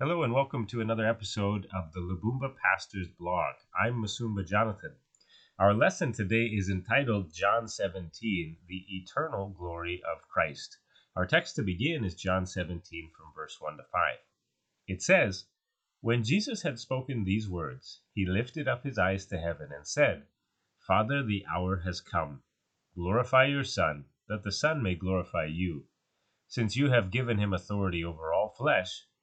Hello and welcome to another episode of the Lubumba Pastors blog. I'm Masumba Jonathan. Our lesson today is entitled John 17, the eternal glory of Christ. Our text to begin is John 17 from verse 1 to 5. It says, When Jesus had spoken these words, he lifted up his eyes to heaven and said, Father, the hour has come. Glorify your Son, that the Son may glorify you, since you have given him authority over all flesh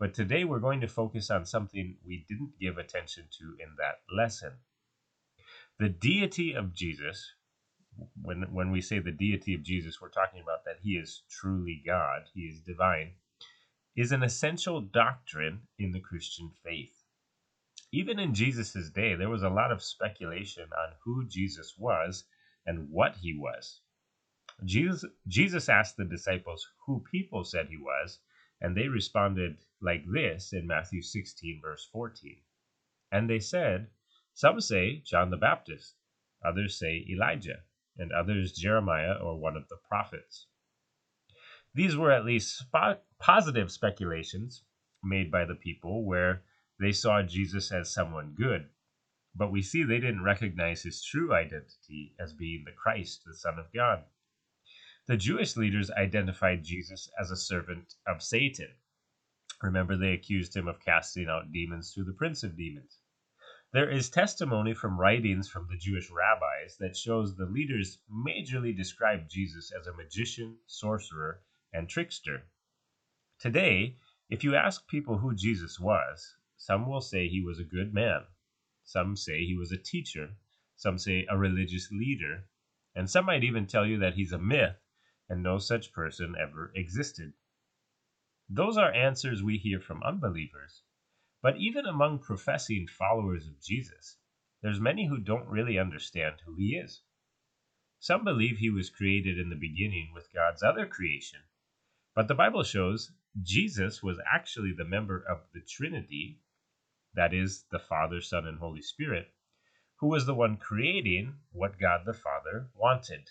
but today we're going to focus on something we didn't give attention to in that lesson. The deity of Jesus, when, when we say the deity of Jesus, we're talking about that he is truly God, he is divine, is an essential doctrine in the Christian faith. Even in Jesus' day, there was a lot of speculation on who Jesus was and what he was. Jesus, Jesus asked the disciples who people said he was, and they responded like this in Matthew 16, verse 14. And they said, Some say John the Baptist, others say Elijah, and others Jeremiah or one of the prophets. These were at least positive speculations made by the people where they saw Jesus as someone good. But we see they didn't recognize his true identity as being the Christ, the Son of God. The Jewish leaders identified Jesus as a servant of Satan. Remember, they accused him of casting out demons through the prince of demons. There is testimony from writings from the Jewish rabbis that shows the leaders majorly described Jesus as a magician, sorcerer, and trickster. Today, if you ask people who Jesus was, some will say he was a good man, some say he was a teacher, some say a religious leader, and some might even tell you that he's a myth and no such person ever existed. Those are answers we hear from unbelievers. But even among professing followers of Jesus, there's many who don't really understand who he is. Some believe he was created in the beginning with God's other creation, but the Bible shows Jesus was actually the member of the Trinity, that is, the Father, Son, and Holy Spirit, who was the one creating what God the Father wanted.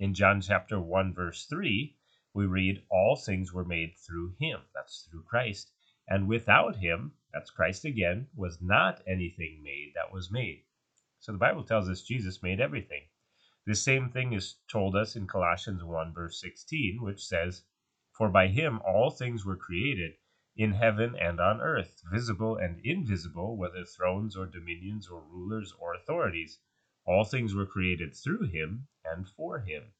In John chapter 1 verse 3, we read all things were made through him, that's through Christ, and without him, that's Christ again, was not anything made that was made. So the Bible tells us Jesus made everything. This same thing is told us in Colossians 1 verse 16, which says, For by him all things were created in heaven and on earth, visible and invisible, whether thrones or dominions or rulers or authorities. All things were created through him and for him.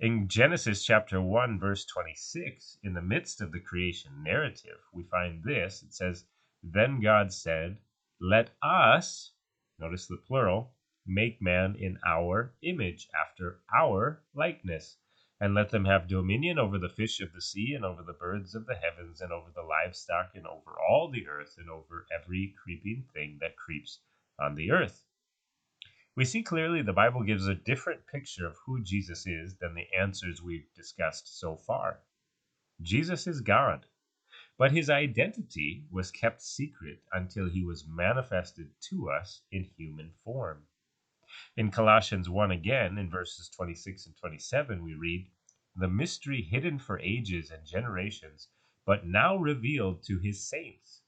In Genesis chapter 1, verse 26, in the midst of the creation narrative, we find this. It says, Then God said, Let us, notice the plural, make man in our image, after our likeness, and let them have dominion over the fish of the sea, and over the birds of the heavens, and over the livestock, and over all the earth, and over every creeping thing that creeps on the earth. We see clearly the Bible gives a different picture of who Jesus is than the answers we've discussed so far. Jesus is God, but his identity was kept secret until he was manifested to us in human form. In Colossians 1 again, in verses 26 and 27, we read, The mystery hidden for ages and generations, but now revealed to his saints.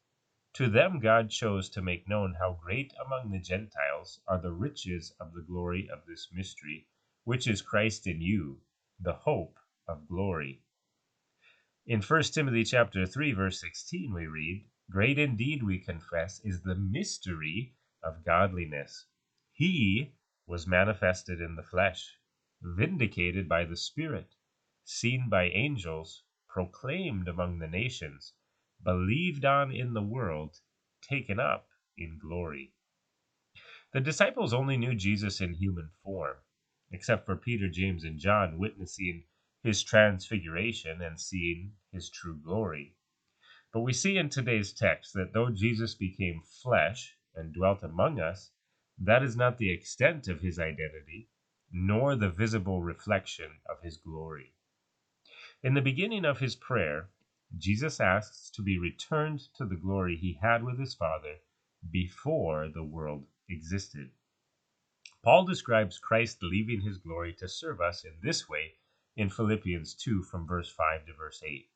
To them God chose to make known how great among the Gentiles are the riches of the glory of this mystery, which is Christ in you, the hope of glory. In 1 Timothy chapter 3 verse 16 we read, Great indeed we confess is the mystery of godliness. He was manifested in the flesh, vindicated by the Spirit, seen by angels, proclaimed among the nations believed on in the world, taken up in glory. The disciples only knew Jesus in human form, except for Peter, James, and John witnessing his transfiguration and seeing his true glory. But we see in today's text that though Jesus became flesh and dwelt among us, that is not the extent of his identity, nor the visible reflection of his glory. In the beginning of his prayer, Jesus asks to be returned to the glory he had with his Father before the world existed. Paul describes Christ leaving his glory to serve us in this way in Philippians 2 from verse 5 to verse 8.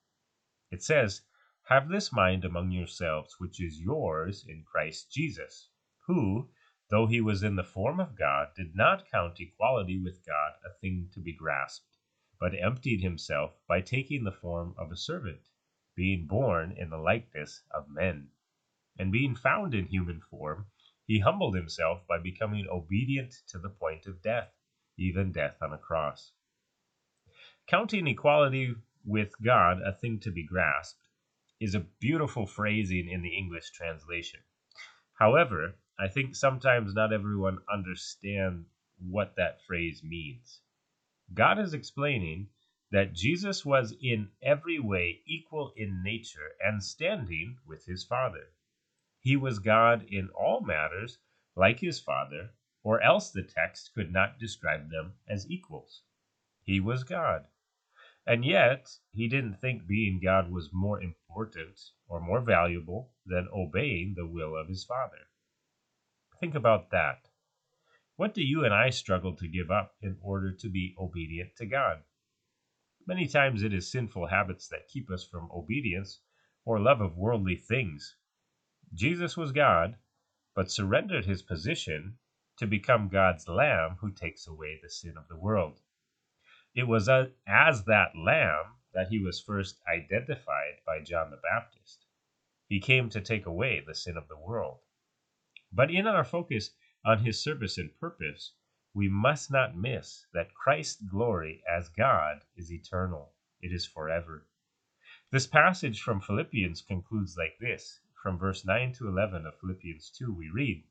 It says, Have this mind among yourselves, which is yours in Christ Jesus, who, though he was in the form of God, did not count equality with God a thing to be grasped, but emptied himself by taking the form of a servant, being born in the likeness of men. And being found in human form, he humbled himself by becoming obedient to the point of death, even death on a cross. Counting equality with God a thing to be grasped is a beautiful phrasing in the English translation. However, I think sometimes not everyone understands what that phrase means. God is explaining that Jesus was in every way equal in nature and standing with his Father. He was God in all matters, like his Father, or else the text could not describe them as equals. He was God. And yet, he didn't think being God was more important or more valuable than obeying the will of his Father. Think about that. What do you and I struggle to give up in order to be obedient to God? Many times it is sinful habits that keep us from obedience or love of worldly things Jesus was God, but surrendered his position to become God's lamb who takes away the sin of the world. It was as that lamb that he was first identified by John the Baptist. He came to take away the sin of the world. But in our focus on his service and purpose, we must not miss that Christ's glory as God is eternal, it is forever. This passage from Philippians concludes like this from verse 9 to 11 of Philippians 2, we read,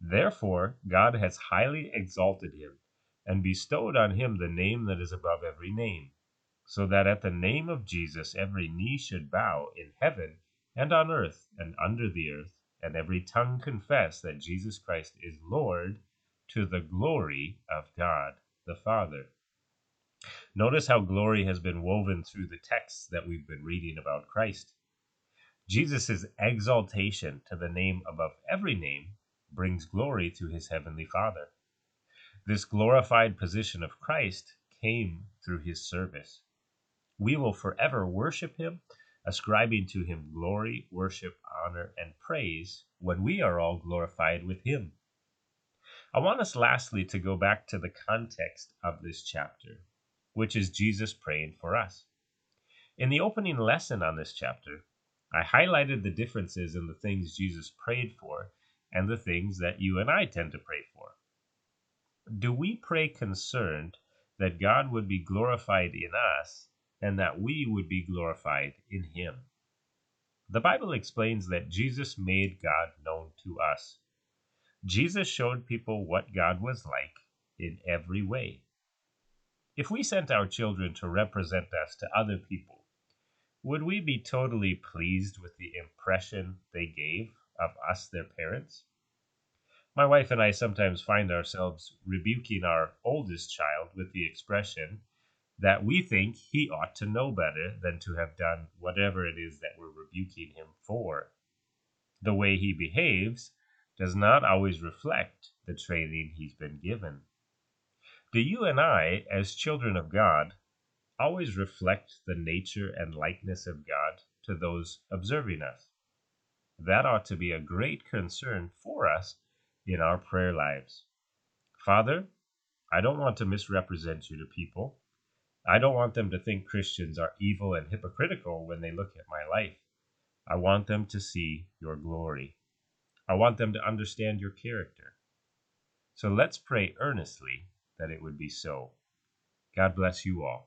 Therefore God has highly exalted him, and bestowed on him the name that is above every name, so that at the name of Jesus every knee should bow in heaven and on earth and under the earth, and every tongue confess that Jesus Christ is Lord to the glory of God the Father. Notice how glory has been woven through the texts that we've been reading about Christ. Jesus' exaltation to the name above every name brings glory to his heavenly Father. This glorified position of Christ came through his service. We will forever worship him, ascribing to him glory, worship, honor, and praise when we are all glorified with him. I want us lastly to go back to the context of this chapter, which is Jesus praying for us. In the opening lesson on this chapter, I highlighted the differences in the things Jesus prayed for and the things that you and I tend to pray for. Do we pray concerned that God would be glorified in us and that we would be glorified in Him? The Bible explains that Jesus made God known to us. Jesus showed people what God was like in every way. If we sent our children to represent us to other people, would we be totally pleased with the impression they gave of us, their parents? My wife and I sometimes find ourselves rebuking our oldest child with the expression that we think he ought to know better than to have done whatever it is that we're rebuking him for. The way he behaves does not always reflect the training he's been given. Do you and I, as children of God, always reflect the nature and likeness of God to those observing us. That ought to be a great concern for us in our prayer lives. Father, I don't want to misrepresent you to people. I don't want them to think Christians are evil and hypocritical when they look at my life. I want them to see your glory. I want them to understand your character. So let's pray earnestly that it would be so. God bless you all.